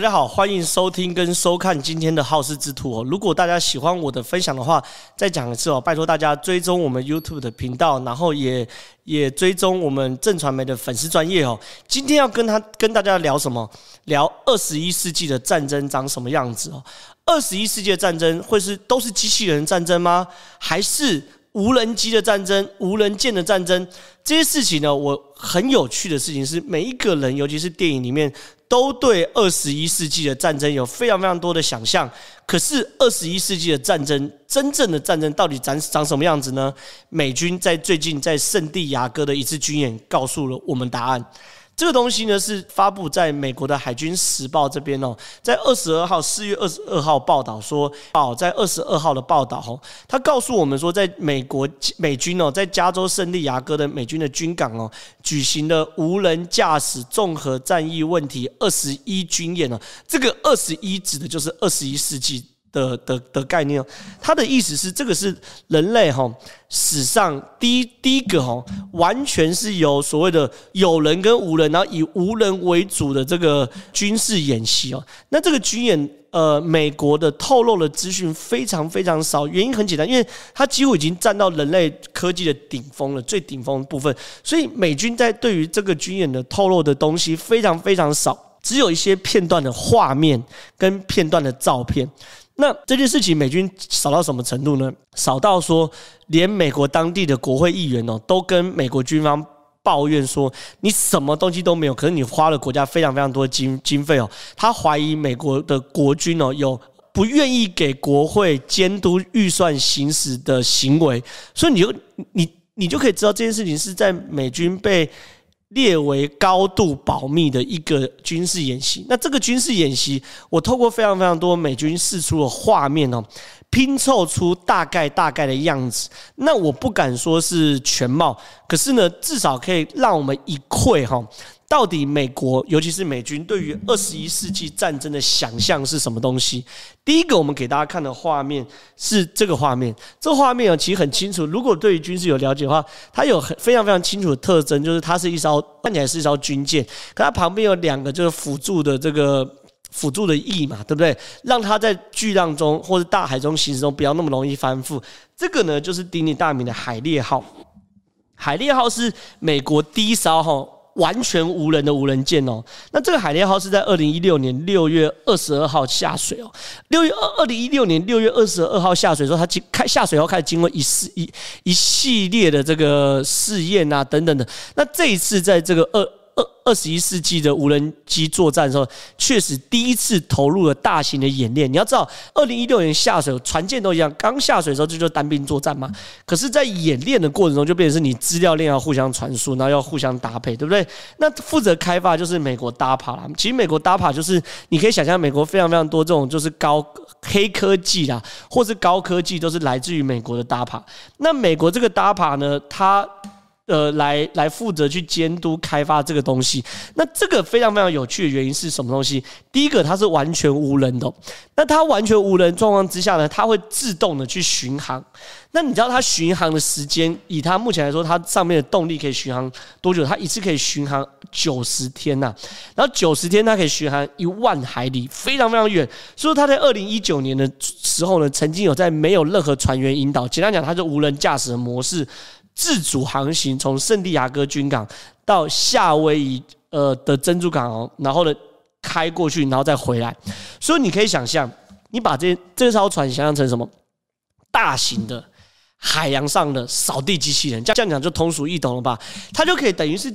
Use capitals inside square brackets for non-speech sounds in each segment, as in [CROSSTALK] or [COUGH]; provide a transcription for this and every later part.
大家好，欢迎收听跟收看今天的好事之徒哦。如果大家喜欢我的分享的话，再讲一次哦，拜托大家追踪我们 YouTube 的频道，然后也也追踪我们正传媒的粉丝专业哦。今天要跟他跟大家聊什么？聊二十一世纪的战争长什么样子哦？二十一世纪的战争会是都是机器人战争吗？还是？无人机的战争、无人舰的战争，这些事情呢，我很有趣的事情是，每一个人，尤其是电影里面，都对二十一世纪的战争有非常非常多的想象。可是，二十一世纪的战争，真正的战争到底长长什么样子呢？美军在最近在圣地亚哥的一次军演，告诉了我们答案。这个东西呢，是发布在美国的海军时报这边哦，在二十二号四月二十二号报道说，哦，在二十二号的报道哦，他告诉我们说，在美国美军哦，在加州圣地亚哥的美军的军港哦，举行了无人驾驶综合战役问题二十一军演哦，这个二十一指的就是二十一世纪。的的的概念，他的意思是，这个是人类哈史上第一第一个哈，完全是由所谓的有人跟无人，然后以无人为主的这个军事演习哦。那这个军演，呃，美国的透露的资讯非常非常少，原因很简单，因为它几乎已经站到人类科技的顶峰了，最顶峰的部分，所以美军在对于这个军演的透露的东西非常非常少，只有一些片段的画面跟片段的照片。那这件事情，美军少到什么程度呢？少到说，连美国当地的国会议员哦，都跟美国军方抱怨说，你什么东西都没有，可是你花了国家非常非常多的经经费哦。他怀疑美国的国军哦，有不愿意给国会监督预算行使的行为，所以你就你你就可以知道这件事情是在美军被。列为高度保密的一个军事演习。那这个军事演习，我透过非常非常多美军释出的画面哦，拼凑出大概大概的样子。那我不敢说是全貌，可是呢，至少可以让我们一窥哈。到底美国，尤其是美军，对于二十一世纪战争的想象是什么东西？第一个，我们给大家看的画面是这个画面。这画面啊，其实很清楚。如果对于军事有了解的话，它有很非常非常清楚的特征，就是它是一艘看起来是一艘军舰，可它旁边有两个就是辅助的这个辅助的翼嘛，对不对？让它在巨浪中或者大海中行驶中不要那么容易翻覆。这个呢，就是鼎鼎大名的海猎号。海猎号是美国第一艘哈。完全无人的无人舰哦，那这个海猎号是在二零一六年六月二十二号下水哦。六月二二零一六年六月二十二号下水的时候，它经开下水后开始经过一系一一系列的这个试验啊等等的。那这一次在这个二。二二十一世纪的无人机作战的时候，确实第一次投入了大型的演练。你要知道，二零一六年下水，船舰都一样，刚下水的时候就就单兵作战嘛。可是，在演练的过程中，就变成是你资料链要互相传输，然后要互相搭配，对不对？那负责开发就是美国 DAPA，啦。其实美国 DAPA 就是你可以想象，美国非常非常多这种就是高黑科技啦，或是高科技，都是来自于美国的 DAPA。那美国这个 DAPA 呢，它。呃，来来负责去监督开发这个东西。那这个非常非常有趣的原因是什么东西？第一个，它是完全无人的。那它完全无人状况之下呢，它会自动的去巡航。那你知道它巡航的时间？以它目前来说，它上面的动力可以巡航多久？它一次可以巡航九十天呐。然后九十天，它可以巡航一万海里，非常非常远。所以它在二零一九年的时候呢，曾经有在没有任何船员引导，简单讲，它是无人驾驶的模式。自主航行，从圣地亚哥军港到夏威夷呃的珍珠港哦，然后呢开过去，然后再回来。所以你可以想象，你把这这艘船想象成什么？大型的海洋上的扫地机器人，这样讲就通俗易懂了吧？它就可以等于是。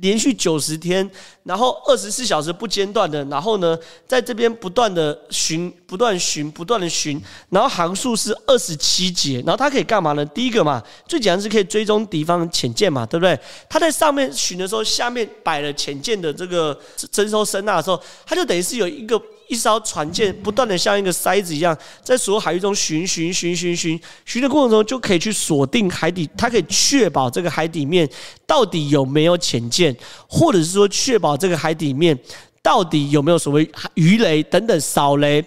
连续九十天，然后二十四小时不间断的，然后呢，在这边不断的巡，不断巡，不断的巡，然后航速是二十七节，然后它可以干嘛呢？第一个嘛，最简单是可以追踪敌方潜舰嘛，对不对？它在上面巡的时候，下面摆了潜舰的这个侦收声呐的时候，它就等于是有一个。一艘船舰不断的像一个筛子一样，在所有海域中巡巡巡巡巡巡的过程中，就可以去锁定海底，它可以确保这个海底面到底有没有潜舰，或者是说确保这个海底面到底有没有所谓鱼雷等等扫雷，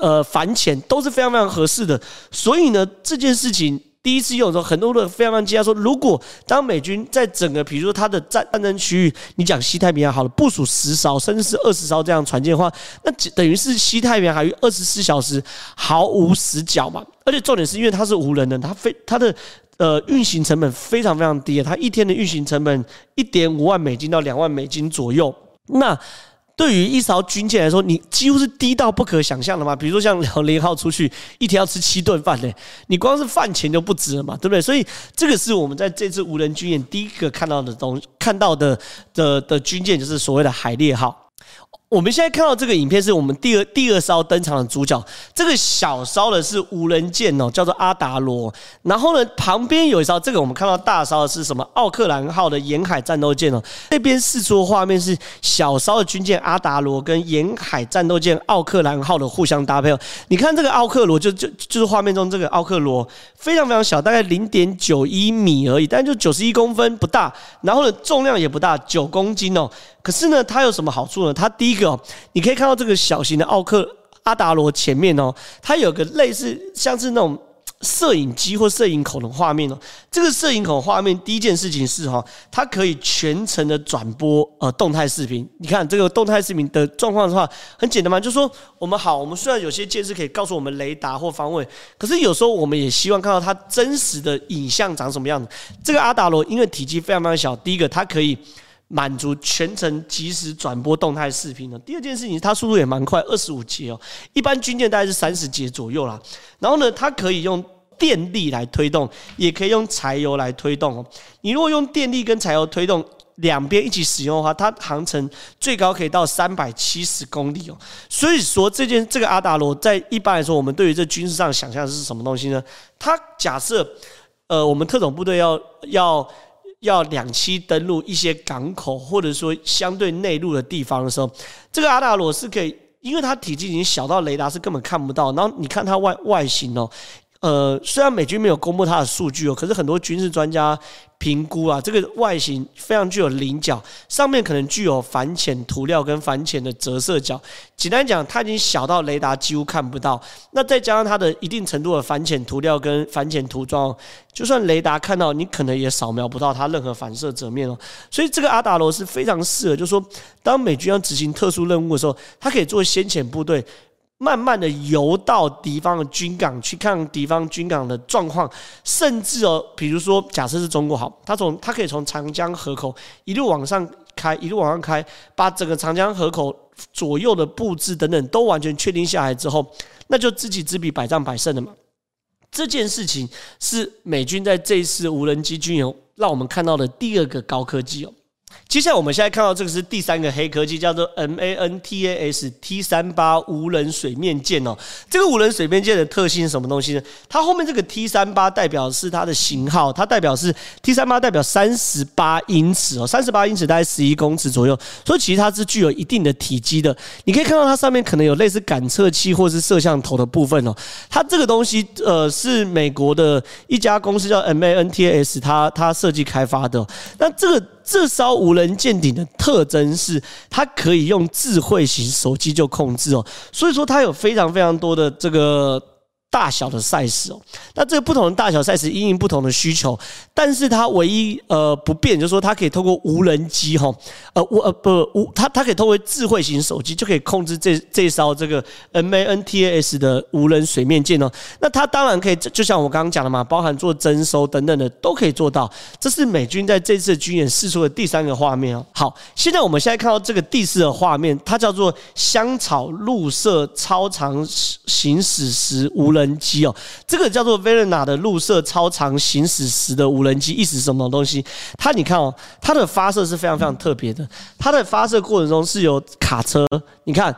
呃，反潜都是非常非常合适的。所以呢，这件事情。第一次用的时候，很多人非常非常惊讶，说如果当美军在整个，比如说他的战战争区域，你讲西太平洋好了，部署十艘甚至是二十艘这样船舰的话，那等于是西太平洋海域二十四小时毫无死角嘛。而且重点是因为它是无人的，它非它的呃运行成本非常非常低，它一天的运行成本一点五万美金到两万美金左右。那对于一艘军舰来说，你几乎是低到不可想象的嘛。比如说像辽宁号出去一天要吃七顿饭呢，你光是饭钱就不值了嘛，对不对？所以这个是我们在这次无人军演第一个看到的东，看到的的的军舰就是所谓的海猎号。我们现在看到这个影片，是我们第二第二艘登场的主角。这个小艘的是无人舰哦，叫做阿达罗。然后呢，旁边有一艘，这个我们看到大艘的是什么？奥克兰号的沿海战斗舰哦。这边四出的画面是小艘的军舰阿达罗跟沿海战斗舰奥克兰号的互相搭配哦。你看这个奥克罗，就就就是画面中这个奥克罗，非常非常小，大概零点九一米而已，但就九十一公分不大。然后呢，重量也不大，九公斤哦。可是呢，它有什么好处呢？它第一一个，你可以看到这个小型的奥克阿达罗前面哦，它有个类似像是那种摄影机或摄影孔的画面哦。这个摄影孔画面第一件事情是哈，它可以全程的转播呃动态视频。你看这个动态视频的状况的话，很简单嘛，就是说我们好，我们虽然有些舰是可以告诉我们雷达或方位，可是有时候我们也希望看到它真实的影像长什么样子。这个阿达罗因为体积非常非常小，第一个它可以。满足全程即时转播动态视频的。第二件事情，它速度也蛮快，二十五节哦。一般军舰大概是三十节左右啦。然后呢，它可以用电力来推动，也可以用柴油来推动哦。你如果用电力跟柴油推动两边一起使用的话，它航程最高可以到三百七十公里哦。所以说，这件这个阿达罗在一般来说，我们对于这军事上想象的是什么东西呢？它假设呃，我们特种部队要要。要两栖登陆一些港口，或者说相对内陆的地方的时候，这个阿达罗是可以，因为它体积已经小到雷达是根本看不到。然后你看它外外形哦。呃，虽然美军没有公布它的数据哦，可是很多军事专家评估啊，这个外形非常具有棱角，上面可能具有反潜涂料跟反潜的折射角。简单讲，它已经小到雷达几乎看不到。那再加上它的一定程度的反潜涂料跟反潜涂装，就算雷达看到，你可能也扫描不到它任何反射折面哦。所以这个阿达罗是非常适合，就是说当美军要执行特殊任务的时候，它可以做先遣部队。慢慢的游到敌方的军港去看敌方军港的状况，甚至哦，比如说假设是中国好，他从他可以从长江河口一路往上开，一路往上开，把整个长江河口左右的布置等等都完全确定下来之后，那就知己知彼，百战百胜了嘛。这件事情是美军在这一次无人机军演让我们看到的第二个高科技哦。接下来我们现在看到这个是第三个黑科技，叫做 MANTAS T 三八无人水面舰哦。这个无人水面舰的特性是什么东西呢？它后面这个 T 三八代表是它的型号，它代表是 T 三八代表三十八英尺哦，三十八英尺大概十一公尺左右，所以其实它是具有一定的体积的。你可以看到它上面可能有类似感测器或是摄像头的部分哦。它这个东西呃是美国的一家公司叫 MANTAS，它它设计开发的。那这个。这艘无人舰艇的特征是，它可以用智慧型手机就控制哦，所以说它有非常非常多的这个。大小的 size 哦，那这个不同的大小 size 因应不同的需求，但是它唯一呃不变就是说它可以通过无人机哈，呃无呃不无它它可以通过智慧型手机就可以控制这这艘这个 MANTAS 的无人水面舰哦。那它当然可以，就像我刚刚讲的嘛，包含做侦收等等的都可以做到。这是美军在这次军演试出的第三个画面哦。好，现在我们现在看到这个第四个画面，它叫做香草陆射超长行驶时无人。人机哦，这个叫做 Verna 的入射超长行驶时的无人机，意思是什么东西？它你看哦，它的发射是非常非常特别的。它的发射过程中是由卡车，你看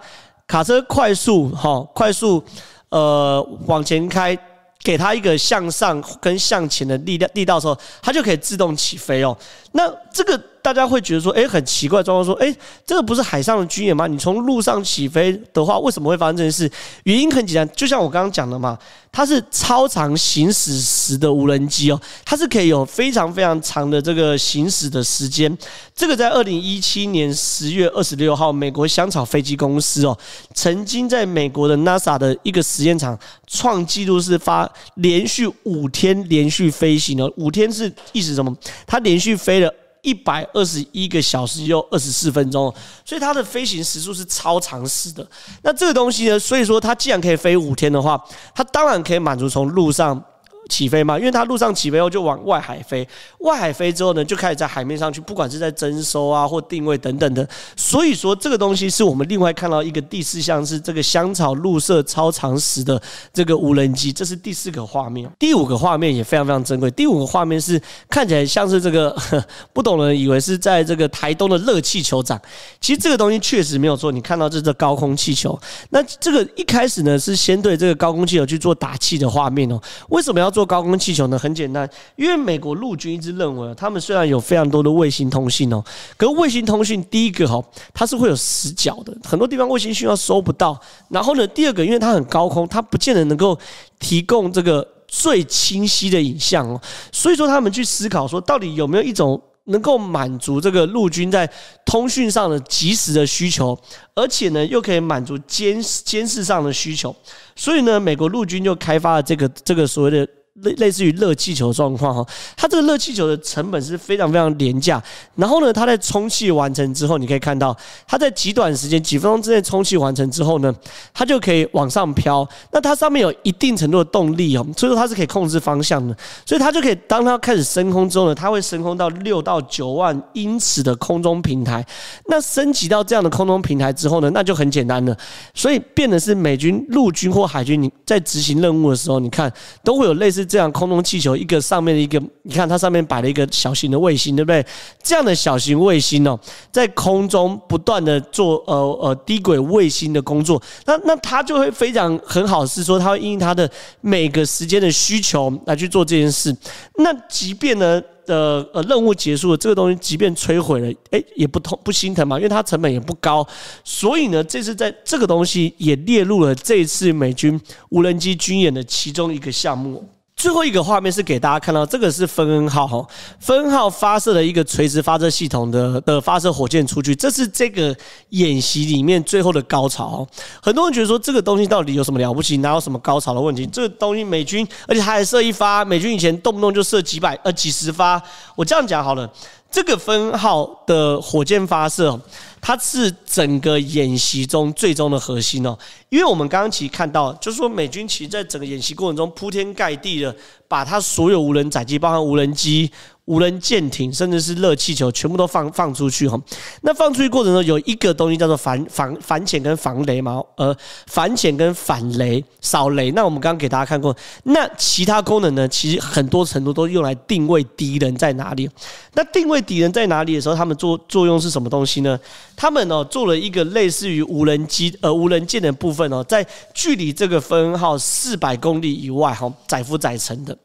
卡车快速哈，快速呃往前开，给它一个向上跟向前的力量力道的时候，它就可以自动起飞哦。那这个。大家会觉得说，哎，很奇怪状况，说，哎，这个不是海上的军演吗？你从陆上起飞的话，为什么会发生这件事？原因很简单，就像我刚刚讲的嘛，它是超长行驶时的无人机哦，它是可以有非常非常长的这个行驶的时间。这个在二零一七年十月二十六号，美国香草飞机公司哦，曾经在美国的 NASA 的一个实验场创纪录，是发连续五天连续飞行哦，五天是意思什么？它连续飞了。一百二十一个小时又二十四分钟，所以它的飞行时速是超长时的。那这个东西呢？所以说它既然可以飞五天的话，它当然可以满足从路上。起飞嘛，因为它陆上起飞后就往外海飞，外海飞之后呢，就开始在海面上去，不管是在征收啊或定位等等的。所以说这个东西是我们另外看到一个第四项是这个香草陆射超长时的这个无人机，这是第四个画面。第五个画面也非常非常珍贵。第五个画面是看起来像是这个 [LAUGHS] 不懂的人以为是在这个台东的热气球展，其实这个东西确实没有错。你看到这个高空气球，那这个一开始呢是先对这个高空气球去做打气的画面哦。为什么要？做高空气球呢，很简单，因为美国陆军一直认为，他们虽然有非常多的卫星通信哦，可是卫星通讯第一个哈，它是会有死角的，很多地方卫星讯号收不到。然后呢，第二个，因为它很高空，它不见得能够提供这个最清晰的影像哦，所以说他们去思考说，到底有没有一种能够满足这个陆军在通讯上的及时的需求，而且呢，又可以满足监监视上的需求，所以呢，美国陆军就开发了这个这个所谓的。类类似于热气球状况哈，它这个热气球的成本是非常非常廉价。然后呢，它在充气完成之后，你可以看到它在极短时间几分钟之内充气完成之后呢，它就可以往上飘。那它上面有一定程度的动力哦，所以说它是可以控制方向的。所以它就可以当它开始升空之后呢，它会升空到六到九万英尺的空中平台。那升级到这样的空中平台之后呢，那就很简单了。所以变的是美军、陆军或海军，你在执行任务的时候，你看都会有类似。这样空中气球一个上面的一个，你看它上面摆了一个小型的卫星，对不对？这样的小型卫星哦，在空中不断的做呃呃低轨卫星的工作，那那它就会非常很好，是说它会因应它的每个时间的需求来去做这件事。那即便呢呃呃任务结束了，这个东西即便摧毁了，哎，也不痛不心疼嘛，因为它成本也不高。所以呢，这次在这个东西也列入了这次美军无人机军演的其中一个项目。最后一个画面是给大家看到，这个是分恩号哈，芬恩号发射了一个垂直发射系统的的发射火箭出去，这是这个演习里面最后的高潮。很多人觉得说这个东西到底有什么了不起，哪有什么高潮的问题？这个东西美军，而且他还射一发，美军以前动不动就射几百呃几十发。我这样讲好了，这个分号的火箭发射。它是整个演习中最终的核心哦，因为我们刚刚其实看到，就是说美军其实在整个演习过程中铺天盖地的把它所有无人载机，包含无人机。无人舰艇，甚至是热气球，全部都放放出去哈。那放出去过程中有一个东西叫做反反反潜跟防雷嘛，呃，反潜跟反雷扫雷。那我们刚刚给大家看过，那其他功能呢？其实很多程度都用来定位敌人在哪里。那定位敌人在哪里的时候，他们作作用是什么东西呢？他们哦做了一个类似于无人机呃无人舰的部分哦，在距离这个分号四百公里以外哈，载浮载沉的。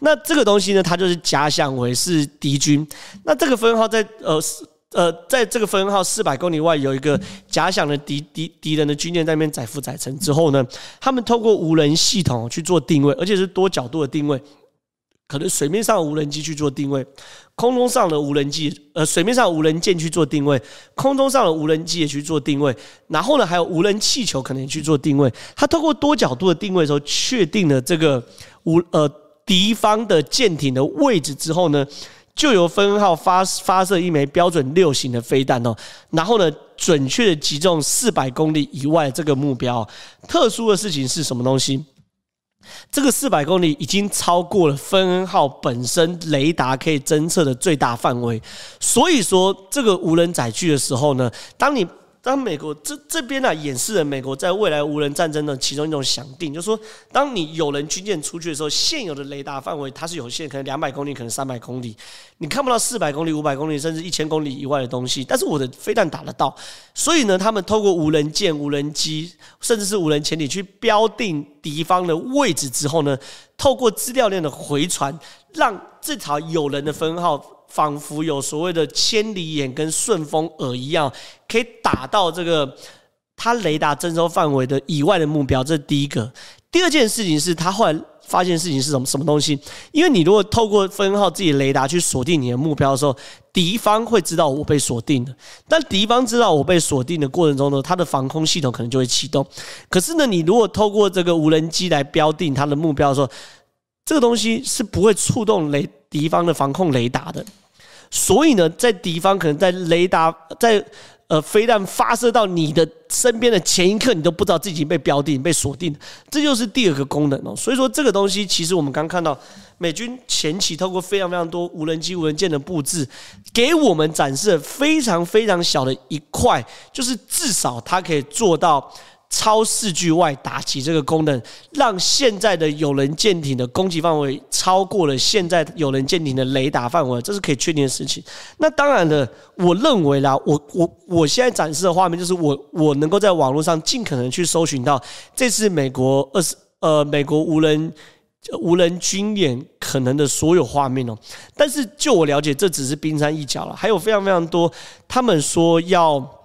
那这个东西呢，它就是假想为是敌军。那这个分号在呃呃，在这个分号四百公里外有一个假想的敌敌敌人的军舰在那边载浮载沉之后呢，他们透过无人系统去做定位，而且是多角度的定位，可能水面上的无人机去做定位，空中上的无人机呃水面上无人舰去做定位，空中上的无人机也去做定位，然后呢还有无人气球可能也去做定位。它透过多角度的定位的时候，确定了这个无呃。敌方的舰艇的位置之后呢，就由分号发发射一枚标准六型的飞弹哦，然后呢，准确的击中四百公里以外这个目标。特殊的事情是什么东西？这个四百公里已经超过了芬恩号本身雷达可以侦测的最大范围，所以说这个无人载具的时候呢，当你当美国这这边呢、啊、演示了美国在未来无人战争的其中一种想定，就是说，当你有人军舰出去的时候，现有的雷达范围它是有限，可能两百公里，可能三百公里，你看不到四百公里、五百公里，甚至一千公里以外的东西。但是我的飞弹打得到，所以呢，他们透过无人舰、无人机，甚至是无人潜艇去标定敌方的位置之后呢，透过资料链的回传让这条有人的分号仿佛有所谓的千里眼跟顺风耳一样，可以打到这个他雷达征收范围的以外的目标。这是第一个。第二件事情是他后来。发现事情是什么什么东西？因为你如果透过分号自己雷达去锁定你的目标的时候，敌方会知道我被锁定了。但敌方知道我被锁定的过程中呢，它的防空系统可能就会启动。可是呢，你如果透过这个无人机来标定它的目标的时候，这个东西是不会触动雷敌方的防空雷达的。所以呢，在敌方可能在雷达在。呃，飞弹发射到你的身边的前一刻，你都不知道自己被标定、被锁定，这就是第二个功能哦。所以说，这个东西其实我们刚看到美军前期透过非常非常多无人机、无人舰的布置，给我们展示了非常非常小的一块，就是至少它可以做到。超视距外打击这个功能，让现在的有人舰艇的攻击范围超过了现在有人舰艇的雷达范围，这是可以确定的事情。那当然了，我认为啦，我我我现在展示的画面就是我我能够在网络上尽可能去搜寻到这次美国二十呃美国无人无人军演可能的所有画面哦。但是就我了解，这只是冰山一角了，还有非常非常多。他们说要。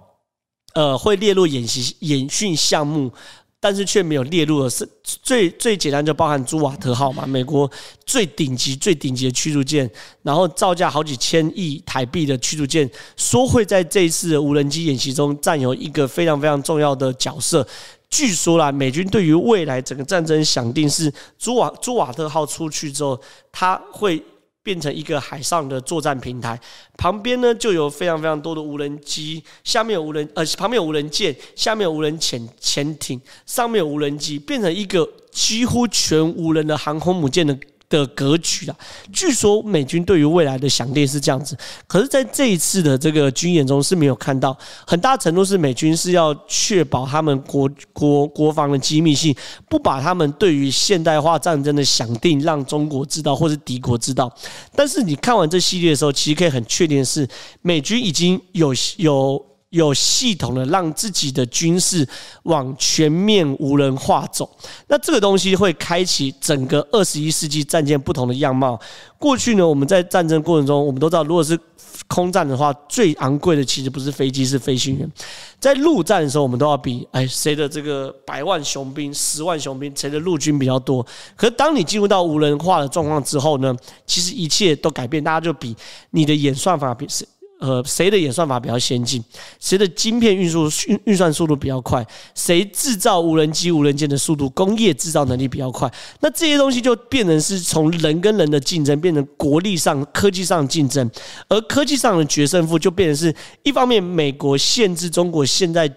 呃，会列入演习演训项目，但是却没有列入的是最最简单，就包含朱瓦特号嘛，美国最顶级最顶级的驱逐舰，然后造价好几千亿台币的驱逐舰，说会在这一次的无人机演习中占有一个非常非常重要的角色。据说啦，美军对于未来整个战争想定是朱瓦朱瓦特号出去之后，它会。变成一个海上的作战平台，旁边呢就有非常非常多的无人机，下面有无人呃，旁边有无人舰，下面有无人潜潜艇，上面有无人机，变成一个几乎全无人的航空母舰的。的格局啊，据说美军对于未来的想定是这样子，可是在这一次的这个军演中是没有看到，很大程度是美军是要确保他们国国国防的机密性，不把他们对于现代化战争的想定让中国知道或是敌国知道。但是你看完这系列的时候，其实可以很确定的是，美军已经有有。有系统的让自己的军事往全面无人化走，那这个东西会开启整个二十一世纪战舰不同的样貌。过去呢，我们在战争过程中，我们都知道，如果是空战的话，最昂贵的其实不是飞机，是飞行员。在陆战的时候，我们都要比哎谁的这个百万雄兵、十万雄兵，谁的陆军比较多。可是当你进入到无人化的状况之后呢，其实一切都改变，大家就比你的演算法比谁。呃，谁的演算法比较先进？谁的晶片运输运运算速度比较快？谁制造无人机、无人舰的速度、工业制造能力比较快？那这些东西就变成是从人跟人的竞争，变成国力上、科技上竞争，而科技上的决胜负就变成是一方面，美国限制中国现在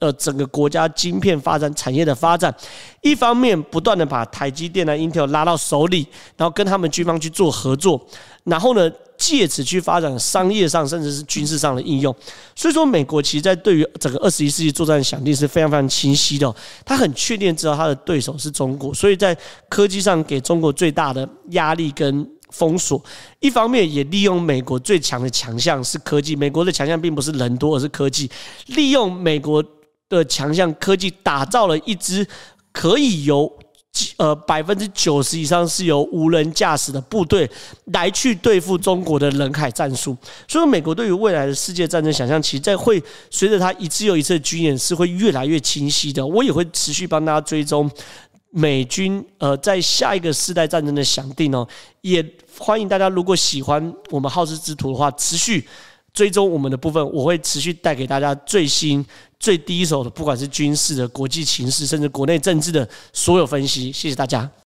呃整个国家晶片发展产业的发展；一方面，不断的把台积电、啊、Intel 拉到手里，然后跟他们军方去做合作，然后呢，借此去发展商业上甚至是军事上的应用，所以说美国其实在对于整个二十一世纪作战的想定是非常非常清晰的，他很确定知道他的对手是中国，所以在科技上给中国最大的压力跟封锁，一方面也利用美国最强的强项是科技，美国的强项并不是人多，而是科技，利用美国的强项科技打造了一支可以由。呃，百分之九十以上是由无人驾驶的部队来去对付中国的人海战术，所以美国对于未来的世界战争想象，其实在会随着它一次又一次的军演是会越来越清晰的。我也会持续帮大家追踪美军呃在下一个世代战争的想定哦，也欢迎大家如果喜欢我们好事之徒的话，持续追踪我们的部分，我会持续带给大家最新。最第一手的，不管是军事的、国际情势，甚至国内政治的所有分析，谢谢大家。